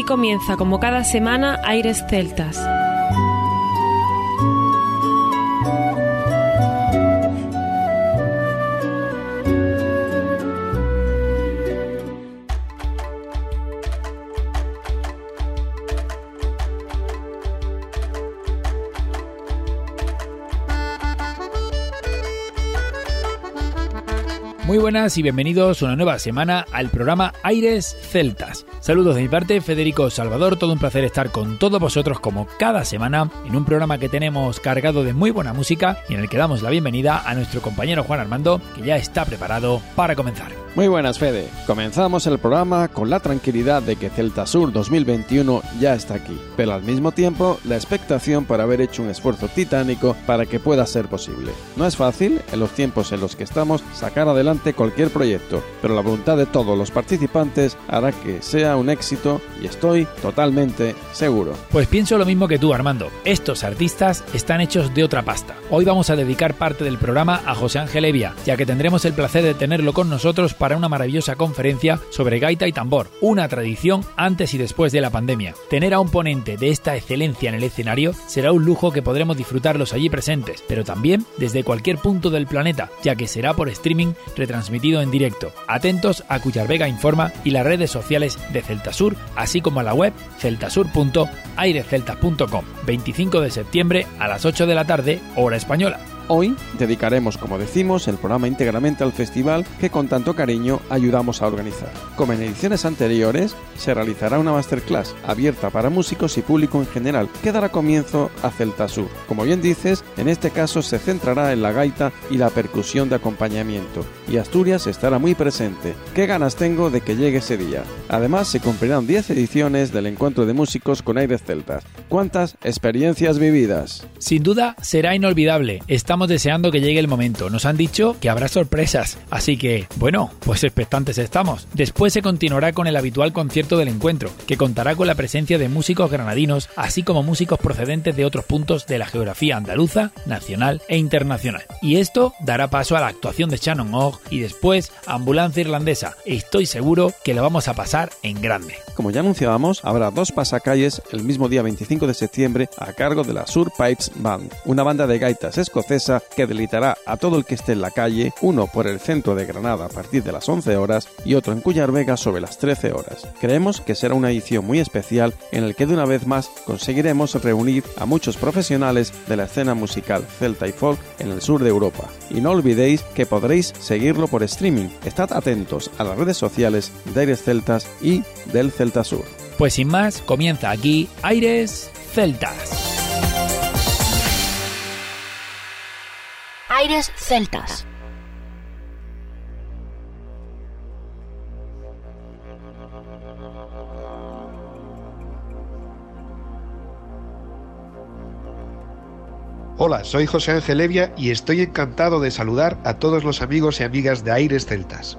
Aquí comienza, como cada semana, Aires Celtas. Muy buenas y bienvenidos una nueva semana al programa Aires Celtas. Saludos de mi parte, Federico Salvador, todo un placer estar con todos vosotros como cada semana en un programa que tenemos cargado de muy buena música y en el que damos la bienvenida a nuestro compañero Juan Armando, que ya está preparado para comenzar. Muy buenas, Fede. Comenzamos el programa con la tranquilidad de que Celta Sur 2021 ya está aquí, pero al mismo tiempo la expectación por haber hecho un esfuerzo titánico para que pueda ser posible. No es fácil, en los tiempos en los que estamos, sacar adelante cualquier proyecto, pero la voluntad de todos los participantes hará que sea un éxito y estoy totalmente seguro. Pues pienso lo mismo que tú, Armando. Estos artistas están hechos de otra pasta. Hoy vamos a dedicar parte del programa a José Ángel Evia, ya que tendremos el placer de tenerlo con nosotros para una maravillosa conferencia sobre gaita y tambor, una tradición antes y después de la pandemia. Tener a un ponente de esta excelencia en el escenario será un lujo que podremos disfrutar los allí presentes, pero también desde cualquier punto del planeta, ya que será por streaming retransmitido en directo. Atentos a Vega Informa y las redes sociales de Celtasur, así como a la web celtasur.aireceltas.com, 25 de septiembre a las 8 de la tarde, hora española. Hoy dedicaremos, como decimos, el programa íntegramente al festival que con tanto cariño ayudamos a organizar. Como en ediciones anteriores, se realizará una masterclass abierta para músicos y público en general que dará comienzo a Celta Sur. Como bien dices, en este caso se centrará en la gaita y la percusión de acompañamiento, y Asturias estará muy presente. ¿Qué ganas tengo de que llegue ese día? Además, se cumplirán 10 ediciones del encuentro de músicos con aires celtas. ¿Cuántas experiencias vividas? Sin duda será inolvidable. Estamos deseando que llegue el momento. Nos han dicho que habrá sorpresas, así que, bueno, pues expectantes estamos. Después se continuará con el habitual concierto del encuentro, que contará con la presencia de músicos granadinos, así como músicos procedentes de otros puntos de la geografía andaluza, nacional e internacional. Y esto dará paso a la actuación de Shannon Ogg y después Ambulancia Irlandesa. Estoy seguro que lo vamos a pasar en grande. Como ya anunciábamos, habrá dos pasacalles el mismo día 25 de septiembre a cargo de la Sur Pipes Band, una banda de gaitas escocesa que deleitará a todo el que esté en la calle, uno por el centro de Granada a partir de las 11 horas y otro en Cuyar Vega sobre las 13 horas. Creemos que será una edición muy especial en el que de una vez más conseguiremos reunir a muchos profesionales de la escena musical celta y folk en el sur de Europa. Y no olvidéis que podréis seguirlo por streaming. Estad atentos a las redes sociales de Aires Celtas y del Celta Sur. Pues sin más, comienza aquí Aires Celtas. Aires Celtas. Hola, soy José Ángel Evia y estoy encantado de saludar a todos los amigos y amigas de Aires Celtas.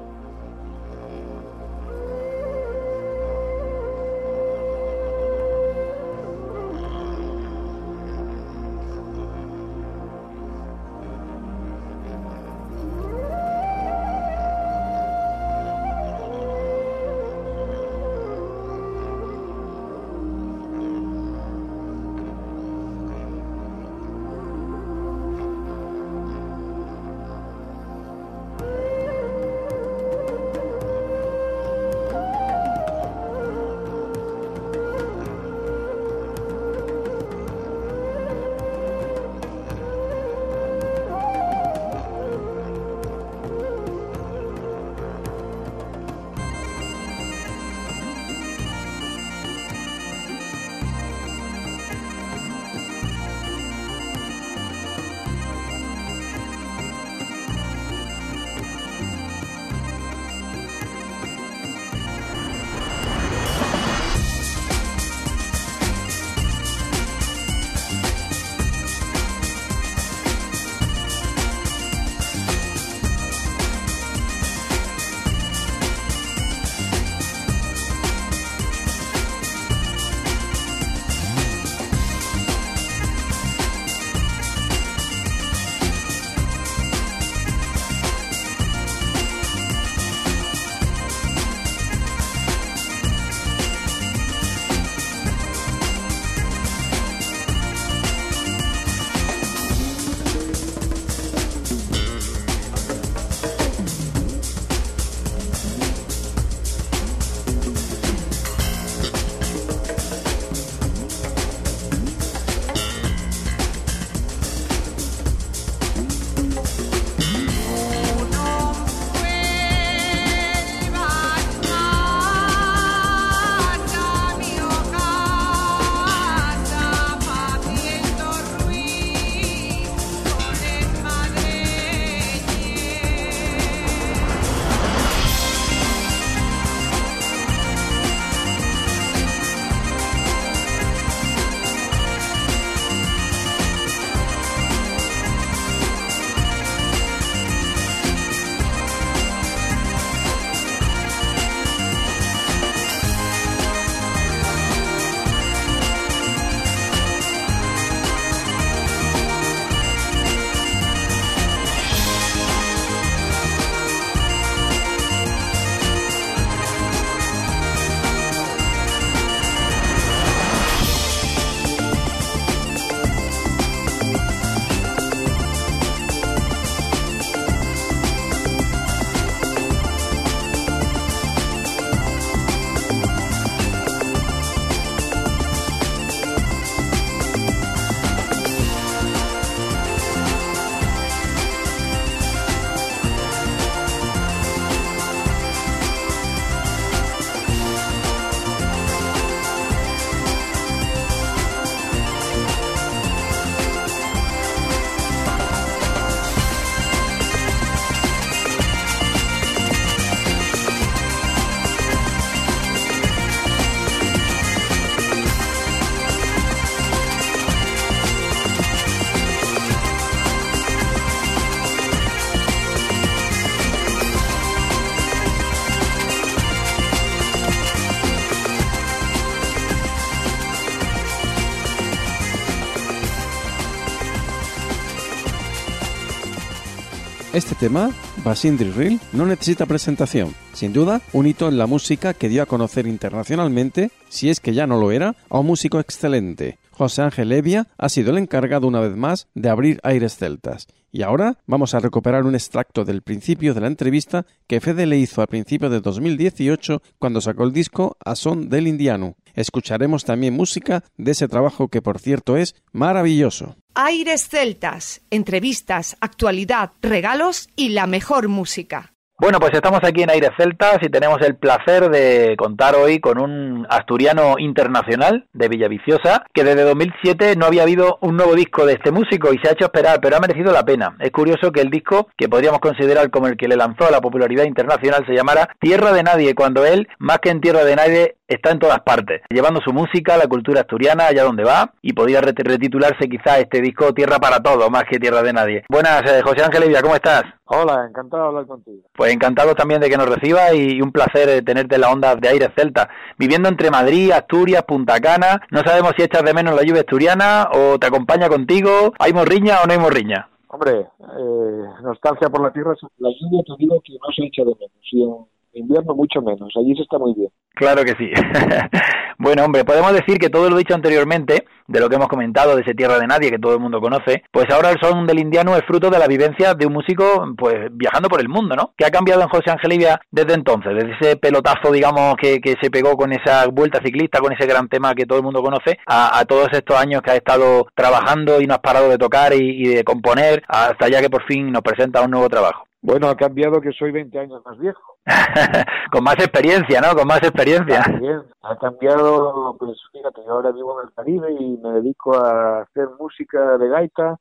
Este tema, Basindri Reel, no necesita presentación. Sin duda, un hito en la música que dio a conocer internacionalmente, si es que ya no lo era, a un músico excelente. José Ángel Evia ha sido el encargado una vez más de abrir aires celtas. Y ahora vamos a recuperar un extracto del principio de la entrevista que Fede le hizo a principio de 2018 cuando sacó el disco A Son del Indiano. Escucharemos también música de ese trabajo que por cierto es maravilloso. Aires Celtas, entrevistas, actualidad, regalos y la mejor música. Bueno, pues estamos aquí en Aires Celtas y tenemos el placer de contar hoy con un asturiano internacional de Villaviciosa que desde 2007 no había habido un nuevo disco de este músico y se ha hecho esperar, pero ha merecido la pena. Es curioso que el disco, que podríamos considerar como el que le lanzó a la popularidad internacional, se llamara Tierra de Nadie, cuando él, más que en Tierra de Nadie, está en todas partes, llevando su música, la cultura asturiana allá donde va y podría retitularse quizá este disco Tierra para Todos, más que Tierra de Nadie. Buenas, eh, José Ángel Evia, ¿cómo estás? Hola, encantado de hablar contigo. Pues encantado también de que nos reciba y un placer eh, tenerte en la onda de aire celta. Viviendo entre Madrid, Asturias, Punta Cana, no sabemos si echas de menos la lluvia asturiana o te acompaña contigo. ¿Hay morriña o no hay morriña? Hombre, eh, nostalgia por la tierra, la lluvia te digo que no se echa de menos invierno mucho menos, allí se está muy bien. Claro que sí. bueno, hombre, podemos decir que todo lo dicho anteriormente, de lo que hemos comentado de ese Tierra de Nadie que todo el mundo conoce, pues ahora el son del indiano es fruto de la vivencia de un músico pues viajando por el mundo, ¿no? ¿Qué ha cambiado en José Angelivia desde entonces? Desde ese pelotazo, digamos, que, se pegó con esa vuelta ciclista, con ese gran tema que todo el mundo conoce, a, todos estos años que ha estado trabajando y no has parado de tocar y de componer, hasta ya que por fin nos presenta un nuevo trabajo. Bueno, ha cambiado que soy 20 años más viejo. Con más experiencia, ¿no? Con más experiencia. Bien, ha cambiado, pues fíjate, yo ahora vivo en el Caribe y me dedico a hacer música de gaita,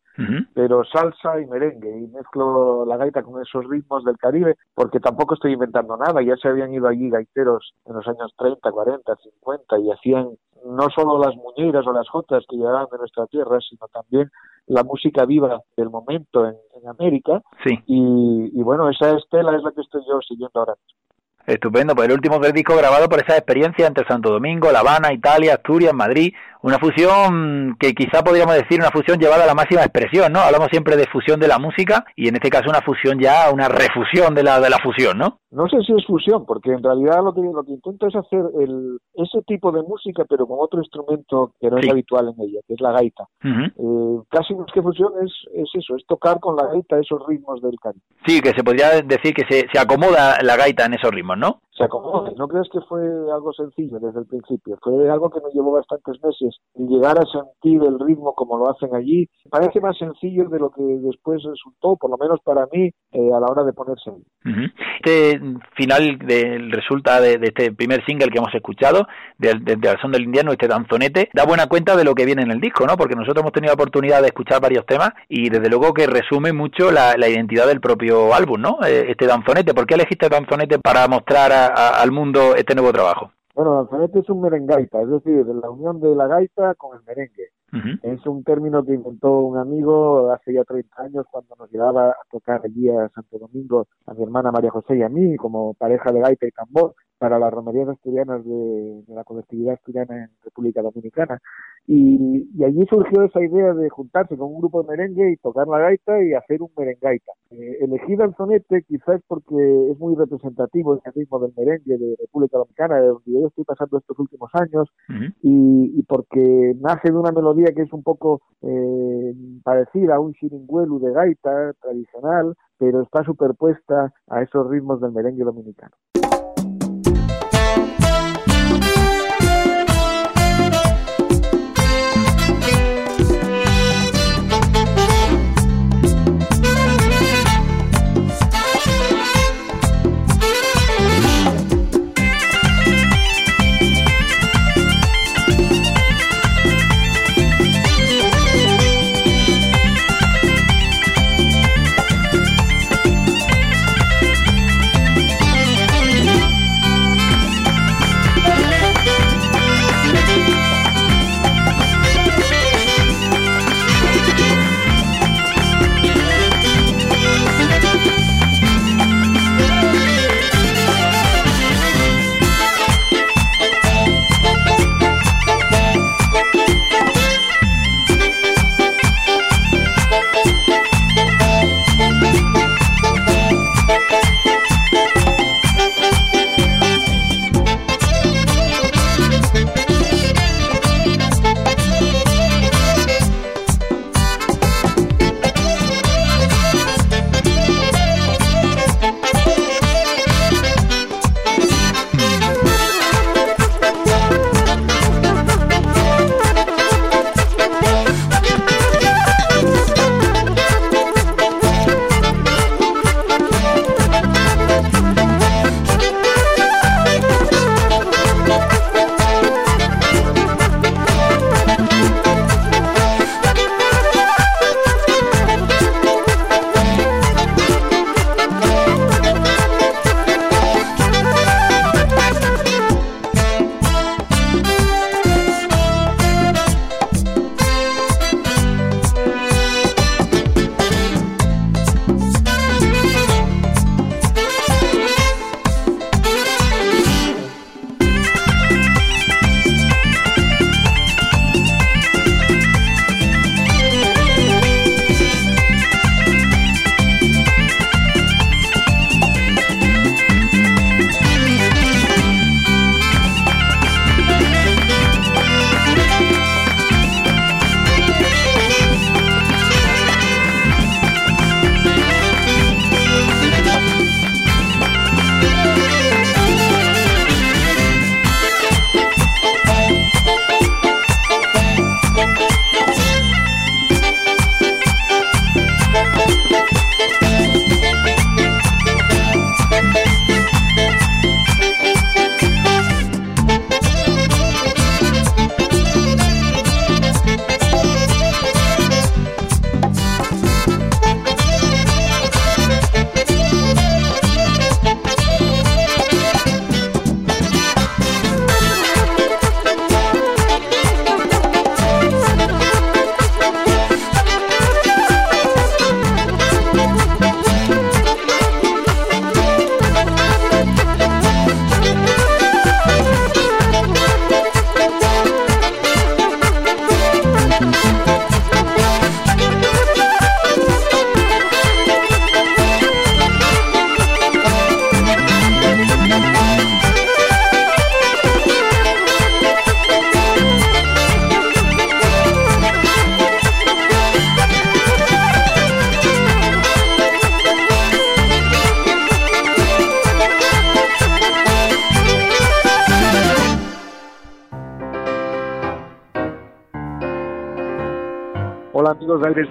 pero salsa y merengue, y mezclo la gaita con esos ritmos del Caribe, porque tampoco estoy inventando nada, ya se habían ido allí gaiteros en los años 30, 40, 50 y hacían no solo las muñeiras o las jotas que llegaban de nuestra tierra, sino también la música viva del momento en, América. Sí. Y, y, bueno, esa estela es la que estoy yo siguiendo ahora Estupendo, pues el último disco grabado por esa experiencia entre Santo Domingo, La Habana, Italia, Asturias, Madrid, una fusión que quizá podríamos decir una fusión llevada a la máxima expresión, ¿no? Hablamos siempre de fusión de la música y en este caso una fusión ya, una refusión de la, de la fusión, ¿no? No sé si es fusión, porque en realidad lo que, lo que intento es hacer el, ese tipo de música, pero con otro instrumento que no es habitual en ella, que es la gaita. Eh, casi más que fusión es, es eso, es tocar con la gaita esos ritmos del caribe. Sí, que se podría decir que se, se acomoda la gaita en esos ritmos, ¿no? ¿no? Se acomoda. No crees que fue algo sencillo desde el principio, fue algo que me llevó bastantes meses llegar a sentir el ritmo como lo hacen allí. Parece más sencillo de lo que después resultó, por lo menos para mí, eh, a la hora de ponerse Este final del resulta de, este primer single que hemos escuchado, de, de, de Son del Indiano, este danzonete, da buena cuenta de lo que viene en el disco, ¿no? Porque nosotros hemos tenido la oportunidad de escuchar varios temas y desde luego que resume mucho la, identidad del propio álbum, ¿no? Eh, este danzonete. ¿Por qué elegiste danzonete para mostrar al mundo este nuevo trabajo? Bueno, danzonete es un merengaita, es decir, la unión de la gaita con el merengue. Es un término que inventó un amigo hace ya 30 años cuando nos llevaba a tocar allí a Santo Domingo a mi hermana María José y a mí como pareja de gaita y tambor para las romerías asturianas de, la colectividad asturiana en República Dominicana. Y, allí surgió esa idea de juntarse con un grupo de merengue y tocar la gaita y hacer un merengaita. Eh, elegí Danzonete quizás porque es muy representativo el ritmo del merengue de República Dominicana, de donde yo estoy pasando estos últimos años, y, porque nace de una melodía que es un poco eh, parecida a un chiringuelu de gaita tradicional, pero está superpuesta a esos ritmos del merengue dominicano.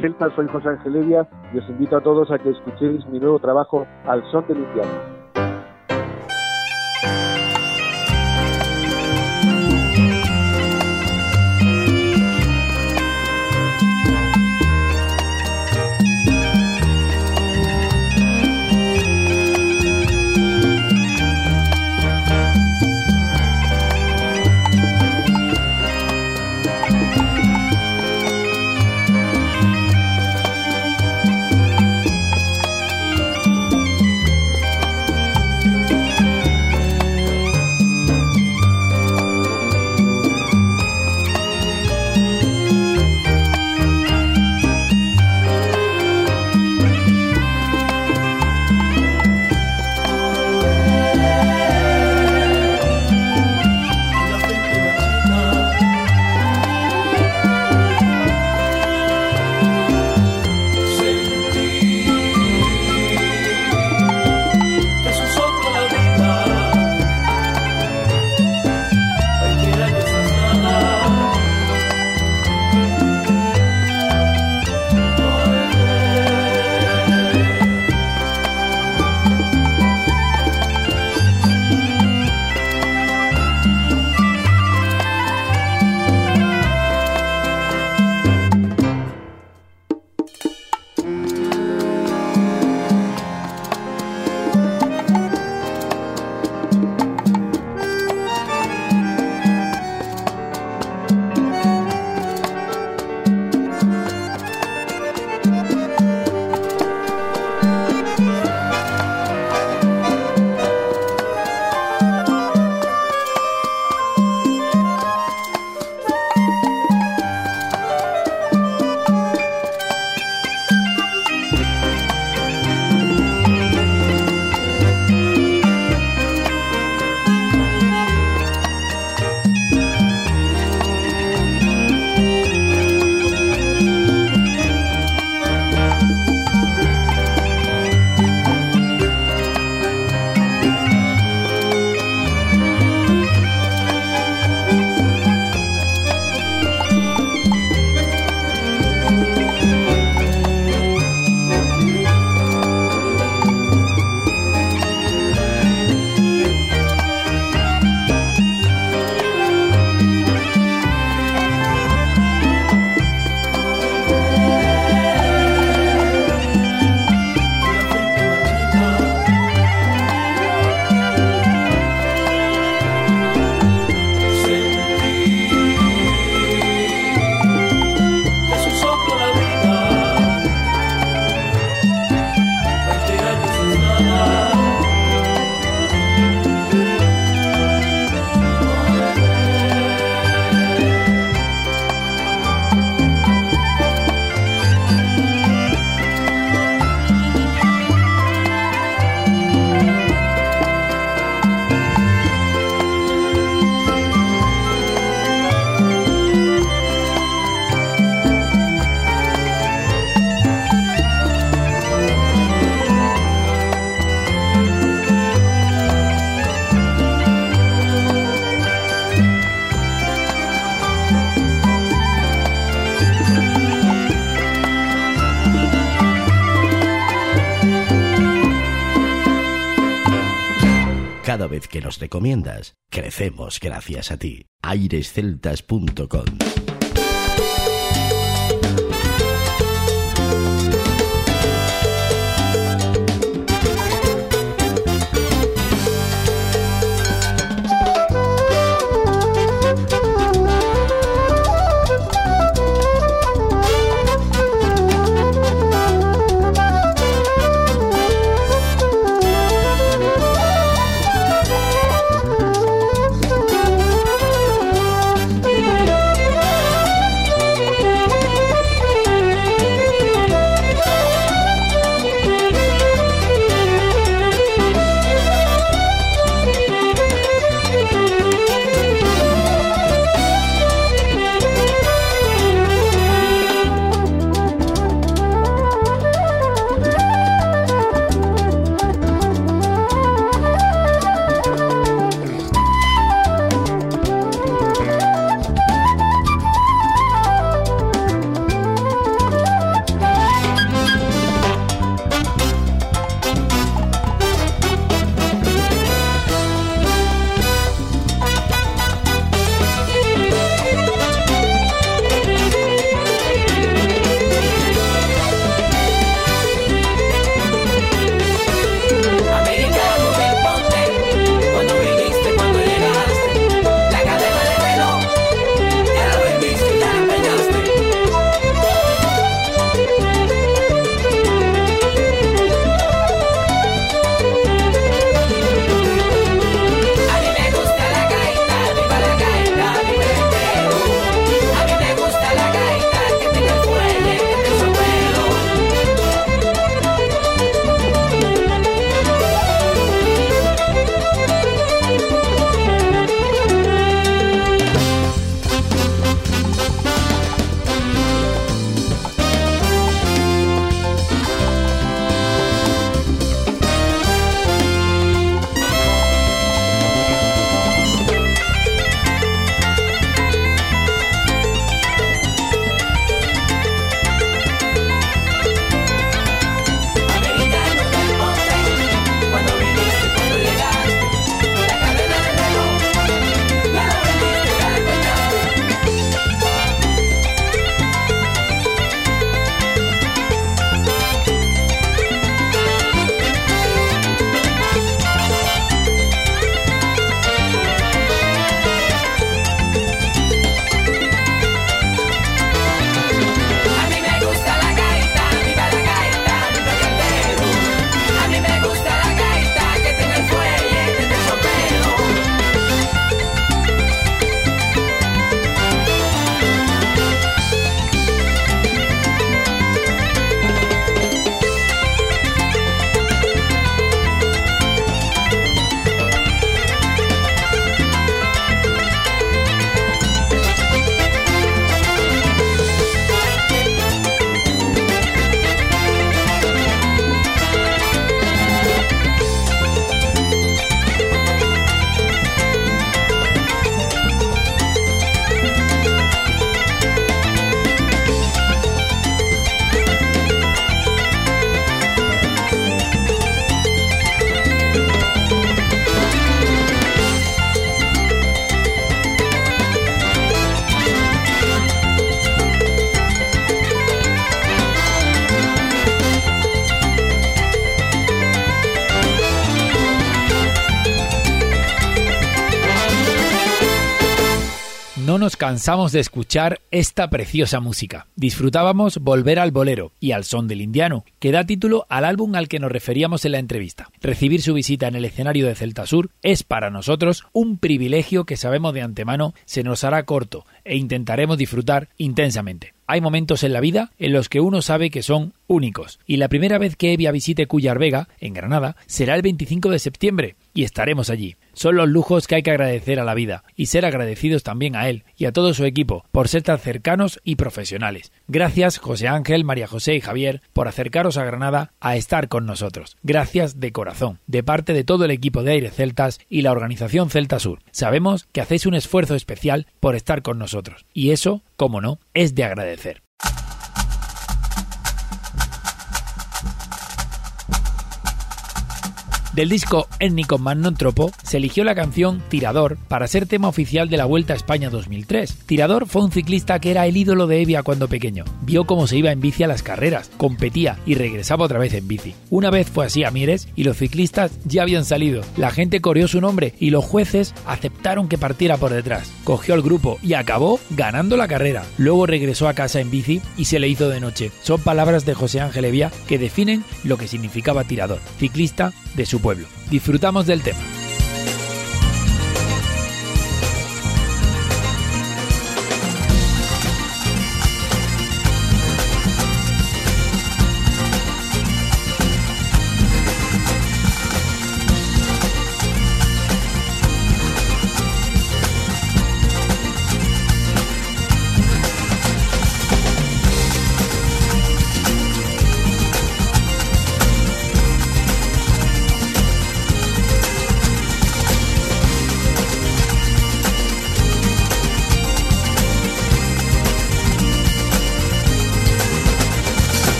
Celtas, soy José Angelevia y os invito a todos a que escuchéis mi nuevo trabajo Al Son del Invierno. Recomiendas, crecemos gracias a ti. airesceltas.com cansamos de escuchar esta preciosa música. Disfrutábamos Volver al Bolero y al Son del Indiano, que da título al álbum al que nos referíamos en la entrevista. Recibir su visita en el escenario de Celta Sur es para nosotros un privilegio que sabemos de antemano se nos hará corto e intentaremos disfrutar intensamente. Hay momentos en la vida en los que uno sabe que son únicos, y la primera vez que Evia visite Cuyar Vega, en Granada, será el 25 de septiembre, y estaremos allí. Son los lujos que hay que agradecer a la vida, y ser agradecidos también a él y a todo su equipo por ser tan cercanos y profesionales. Gracias José Ángel, María José y Javier por acercaros a Granada a estar con nosotros. Gracias de corazón, de parte de todo el equipo de Aire Celtas y la organización Celta Sur. Sabemos que hacéis un esfuerzo especial por estar con nosotros, y eso, como no, es de agradecer. Del disco étnico Magnotropo se eligió la canción Tirador para ser tema oficial de la Vuelta a España 2003. Tirador fue un ciclista que era el ídolo de Evia cuando pequeño. Vio cómo se iba en bici a las carreras, competía y regresaba otra vez en bici. Una vez fue así a Mieres y los ciclistas ya habían salido. La gente coreó su nombre y los jueces aceptaron que partiera por detrás. Cogió al grupo y acabó ganando la carrera. Luego regresó a casa en bici y se le hizo de noche. Son palabras de José Ángel Evia que definen lo que significaba tirador, ciclista de su Disfrutamos del tema.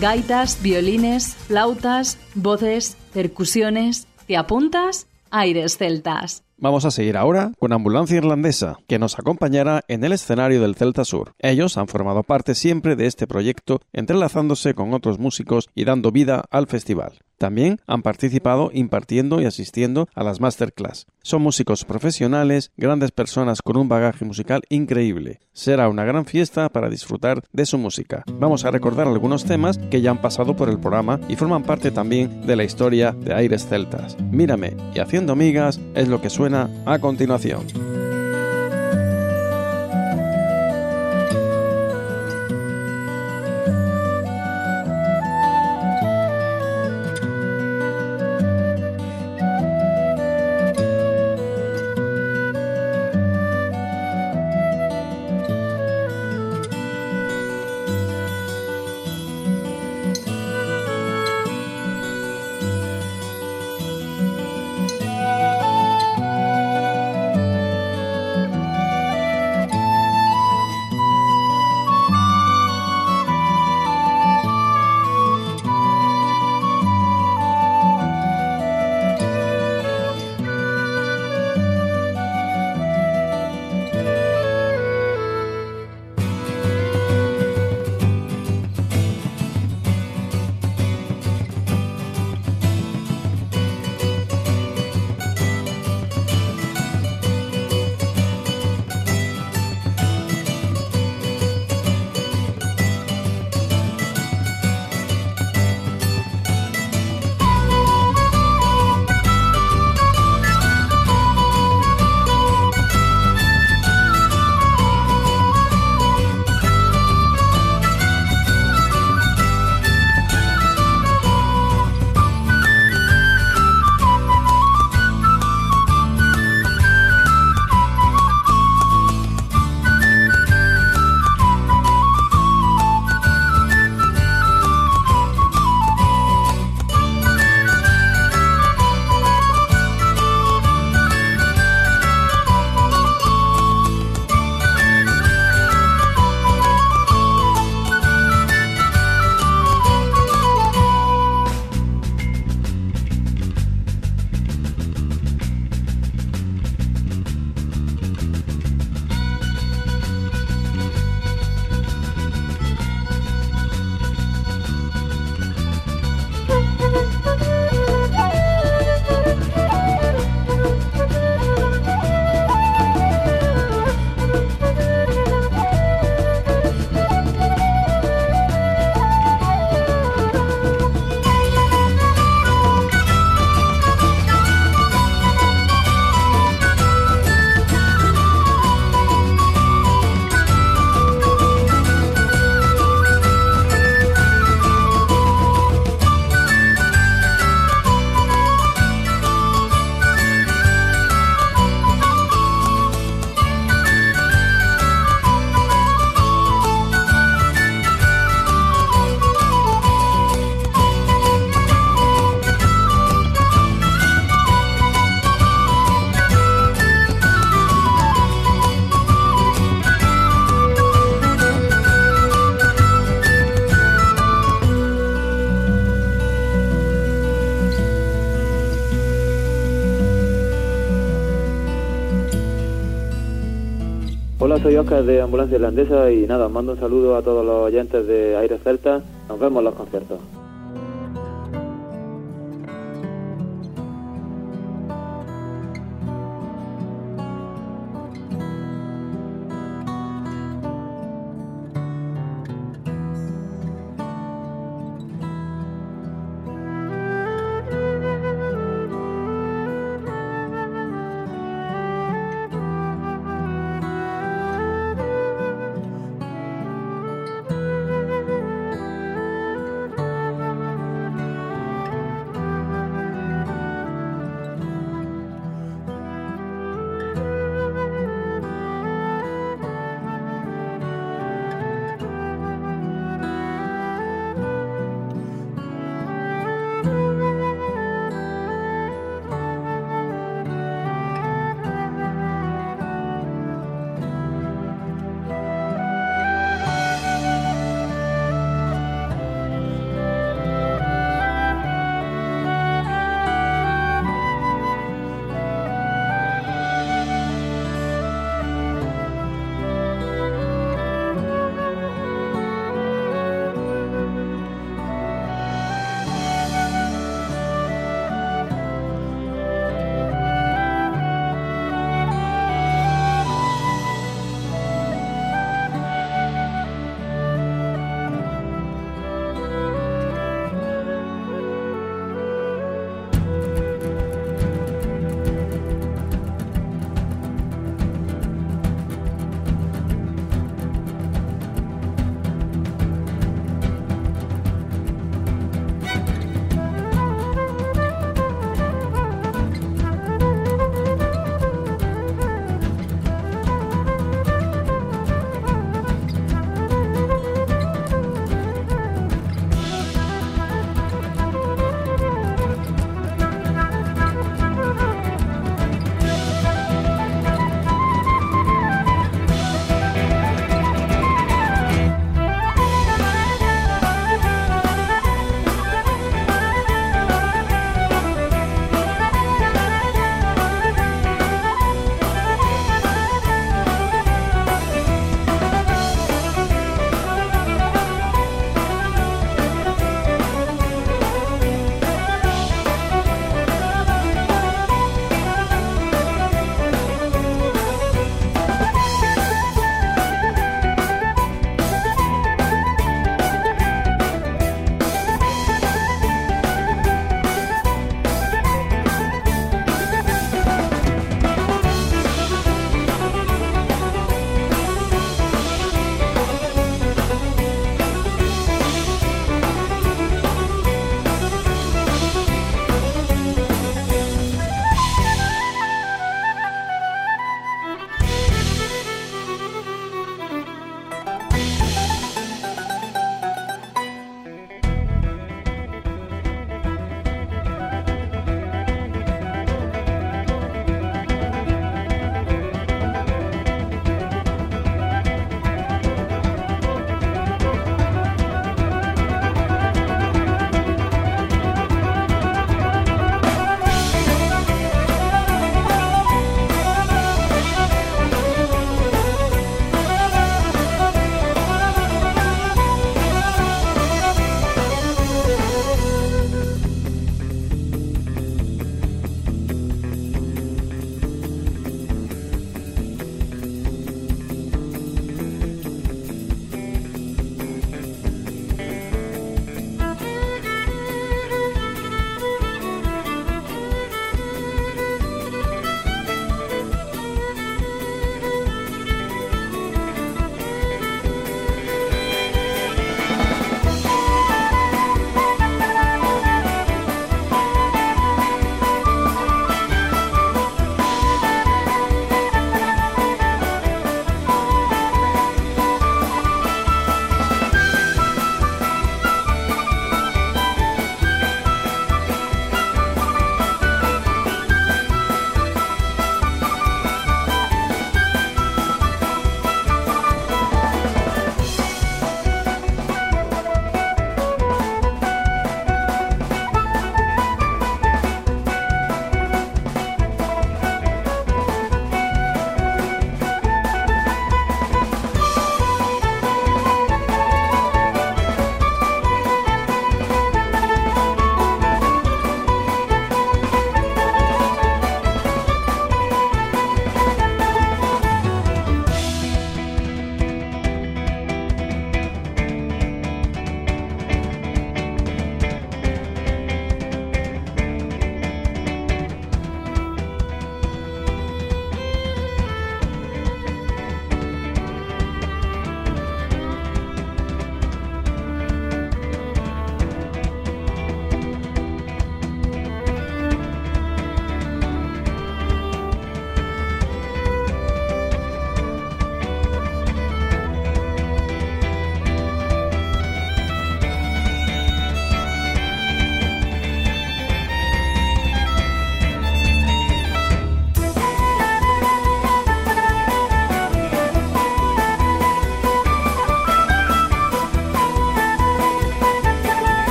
Gaitas, violines, flautas, voces, percusiones. ¿Te apuntas? Aires celtas. Vamos a seguir ahora con Ambulancia Irlandesa, que nos acompañará en el escenario del Celta Sur. Ellos han formado parte siempre de este proyecto, entrelazándose con otros músicos y dando vida al festival. También han participado impartiendo y asistiendo a las masterclass. Son músicos profesionales, grandes personas con un bagaje musical increíble. Será una gran fiesta para disfrutar de su música. Vamos a recordar algunos temas que ya han pasado por el programa y forman parte también de la historia de Aires Celtas. Mírame y haciendo amigas es lo que suena a continuación. Soy Oscar de Ambulancia Irlandesa y nada, mando un saludo a todos los oyentes de Aire Celta. Nos vemos en los conciertos.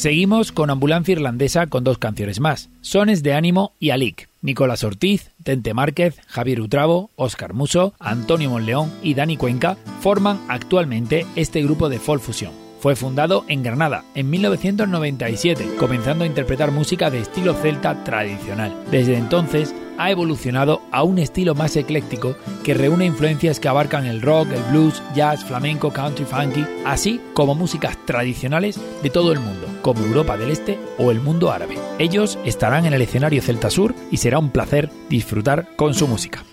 Seguimos con Ambulancia Irlandesa con dos canciones más, Sones de Ánimo y Alic. Nicolás Ortiz, Tente Márquez, Javier Utravo, Óscar Muso, Antonio Monleón y Dani Cuenca forman actualmente este grupo de folk fusión. Fue fundado en Granada en 1997, comenzando a interpretar música de estilo celta tradicional. Desde entonces ha evolucionado a un estilo más ecléctico que reúne influencias que abarcan el rock, el blues, jazz, flamenco, country, funky, así como músicas tradicionales de todo el mundo, como Europa del Este o el mundo árabe. Ellos estarán en el escenario Celta Sur y será un placer disfrutar con su música.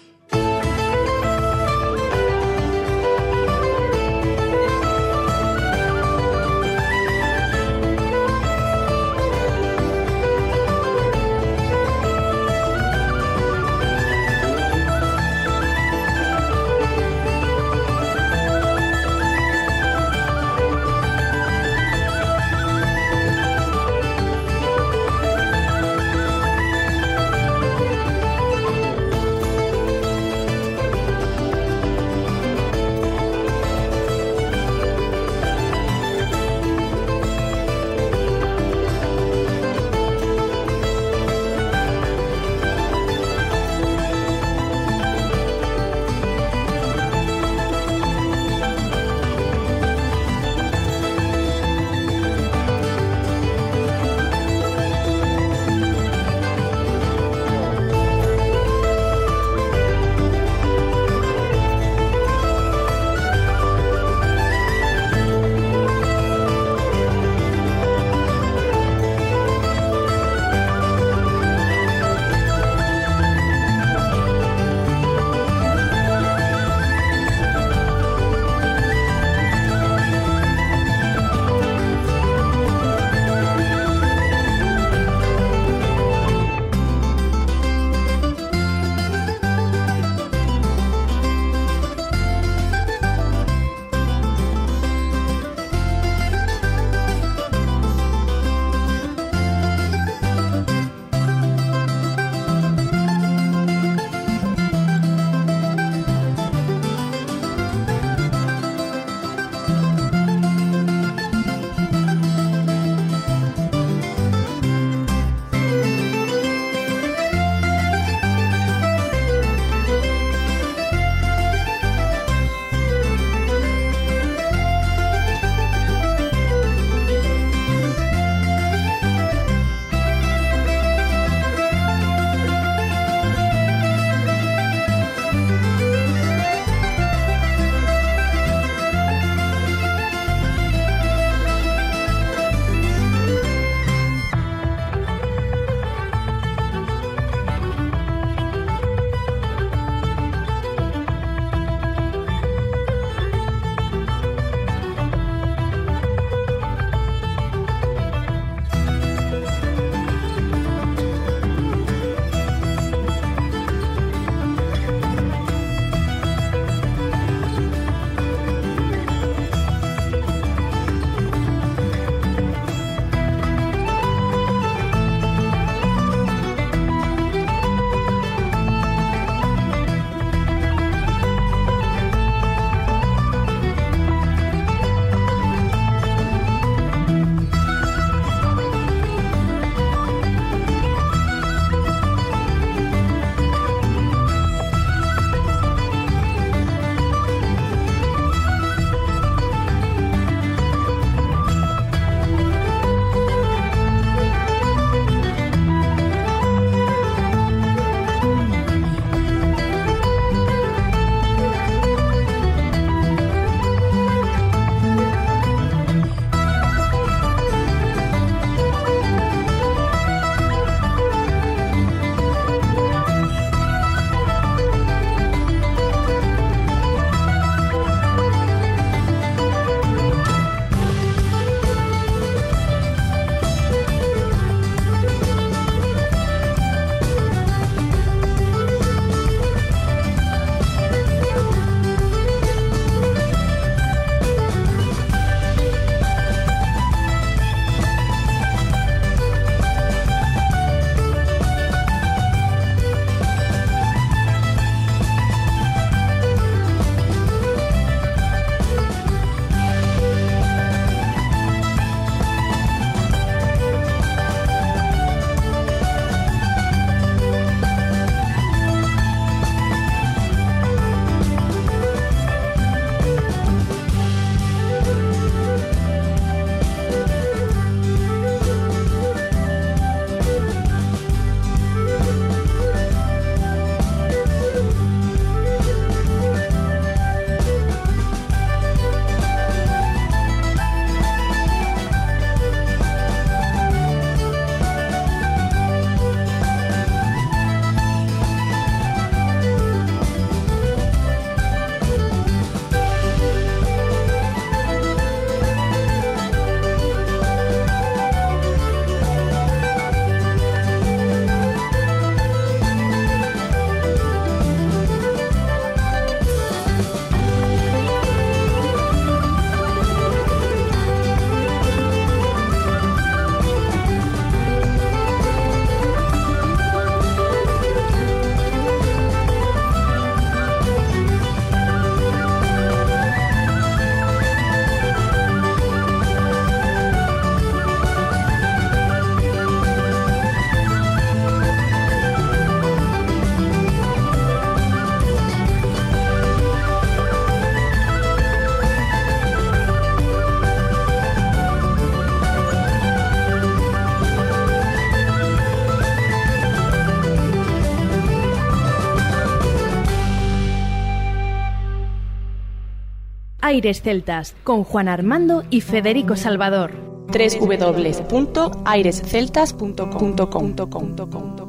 Aires Celtas con Juan Armando y Federico Salvador. www.airesceltas.com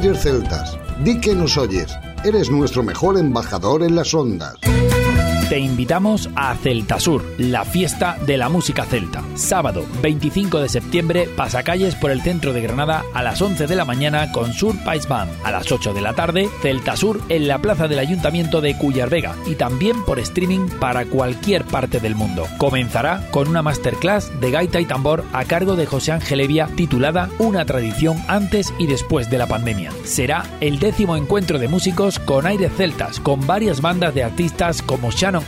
Celtas. Di que nos oyes. Eres nuestro mejor embajador en las ondas. Te invitamos a Celtasur, la fiesta de la música celta. Sábado 25 de septiembre, pasacalles por el centro de Granada a las 11 de la mañana con Sur Pais Band. A las 8 de la tarde, Celtasur en la plaza del Ayuntamiento de Cuyar Vega y también por streaming para cualquier parte del mundo. Comenzará con una masterclass de gaita y tambor a cargo de José Ángel Evia titulada Una tradición antes y después de la pandemia. Será el décimo encuentro de músicos con aires celtas, con varias bandas de artistas como Shannon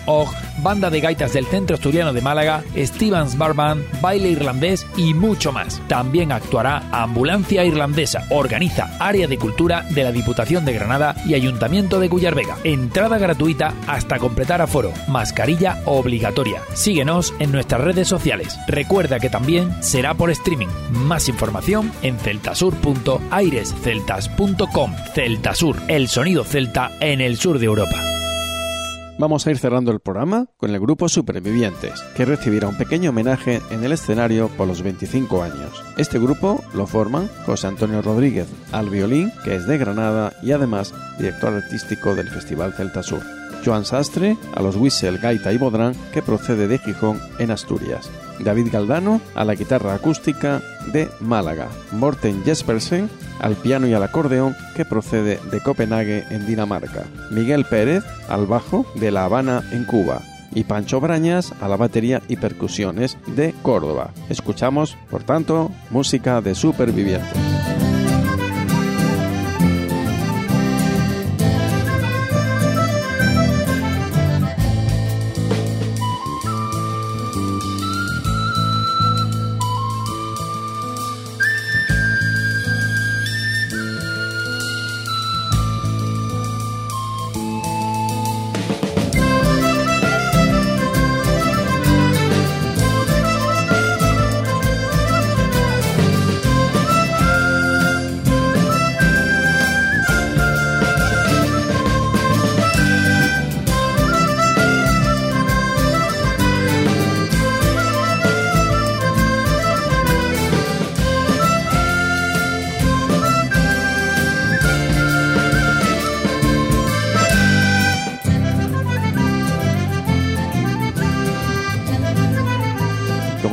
Banda de gaitas del Centro Asturiano de Málaga, Stevens Barban, baile irlandés y mucho más. También actuará Ambulancia Irlandesa, organiza Área de Cultura de la Diputación de Granada y Ayuntamiento de Vega. Entrada gratuita hasta completar aforo, mascarilla obligatoria. Síguenos en nuestras redes sociales. Recuerda que también será por streaming. Más información en celtasur.airesceltas.com. Celtasur, el sonido celta en el sur de Europa vamos a ir cerrando el programa con el grupo Supervivientes, que recibirá un pequeño homenaje en el escenario por los 25 años. Este grupo lo forman José Antonio Rodríguez al violín, que es de Granada y además director artístico del Festival Celta Sur. Joan Sastre a los whistle, gaita y bodrán, que procede de Gijón en Asturias. David Galdano a la guitarra acústica de Málaga. Morten Jespersen al piano y al acordeón que procede de Copenhague en Dinamarca. Miguel Pérez al bajo de La Habana en Cuba. Y Pancho Brañas a la batería y percusiones de Córdoba. Escuchamos, por tanto, música de supervivientes.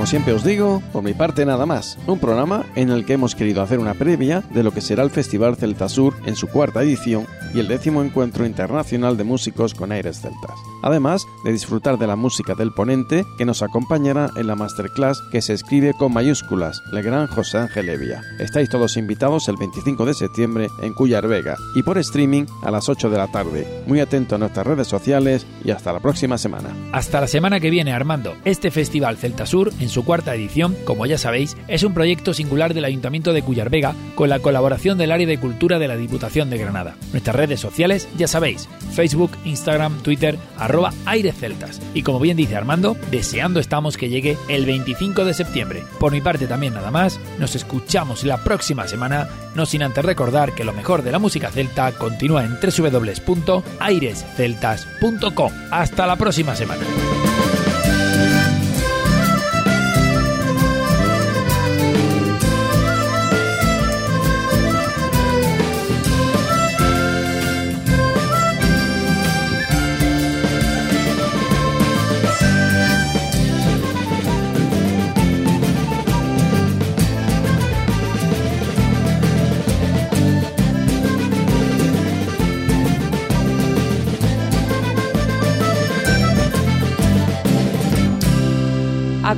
Siempre os digo, por mi parte nada más, un programa en el que hemos querido hacer una previa de lo que será el Festival Celta Sur en su cuarta edición y el décimo encuentro internacional de músicos con aires celtas. Además de disfrutar de la música del ponente que nos acompañará en la masterclass que se escribe con mayúsculas, Le Gran José Ángel Evia. Estáis todos invitados el 25 de septiembre en Cuyar Vega y por streaming a las 8 de la tarde. Muy atento a nuestras redes sociales y hasta la próxima semana. Hasta la semana que viene, Armando. Este Festival Celta Sur, en su cuarta edición, como ya sabéis, es un proyecto singular del Ayuntamiento de Cuyar Vega con la colaboración del área de cultura de la Diputación de Granada. Nuestras redes sociales, ya sabéis, Facebook, Instagram, Twitter, arroba aireceltas. Y como bien dice Armando, deseando estamos que llegue el 25 de septiembre. Por mi parte también nada más, nos escuchamos la próxima semana, no sin antes recordar que lo mejor de la música celta continúa en www.airesceltas.com. Hasta la próxima semana.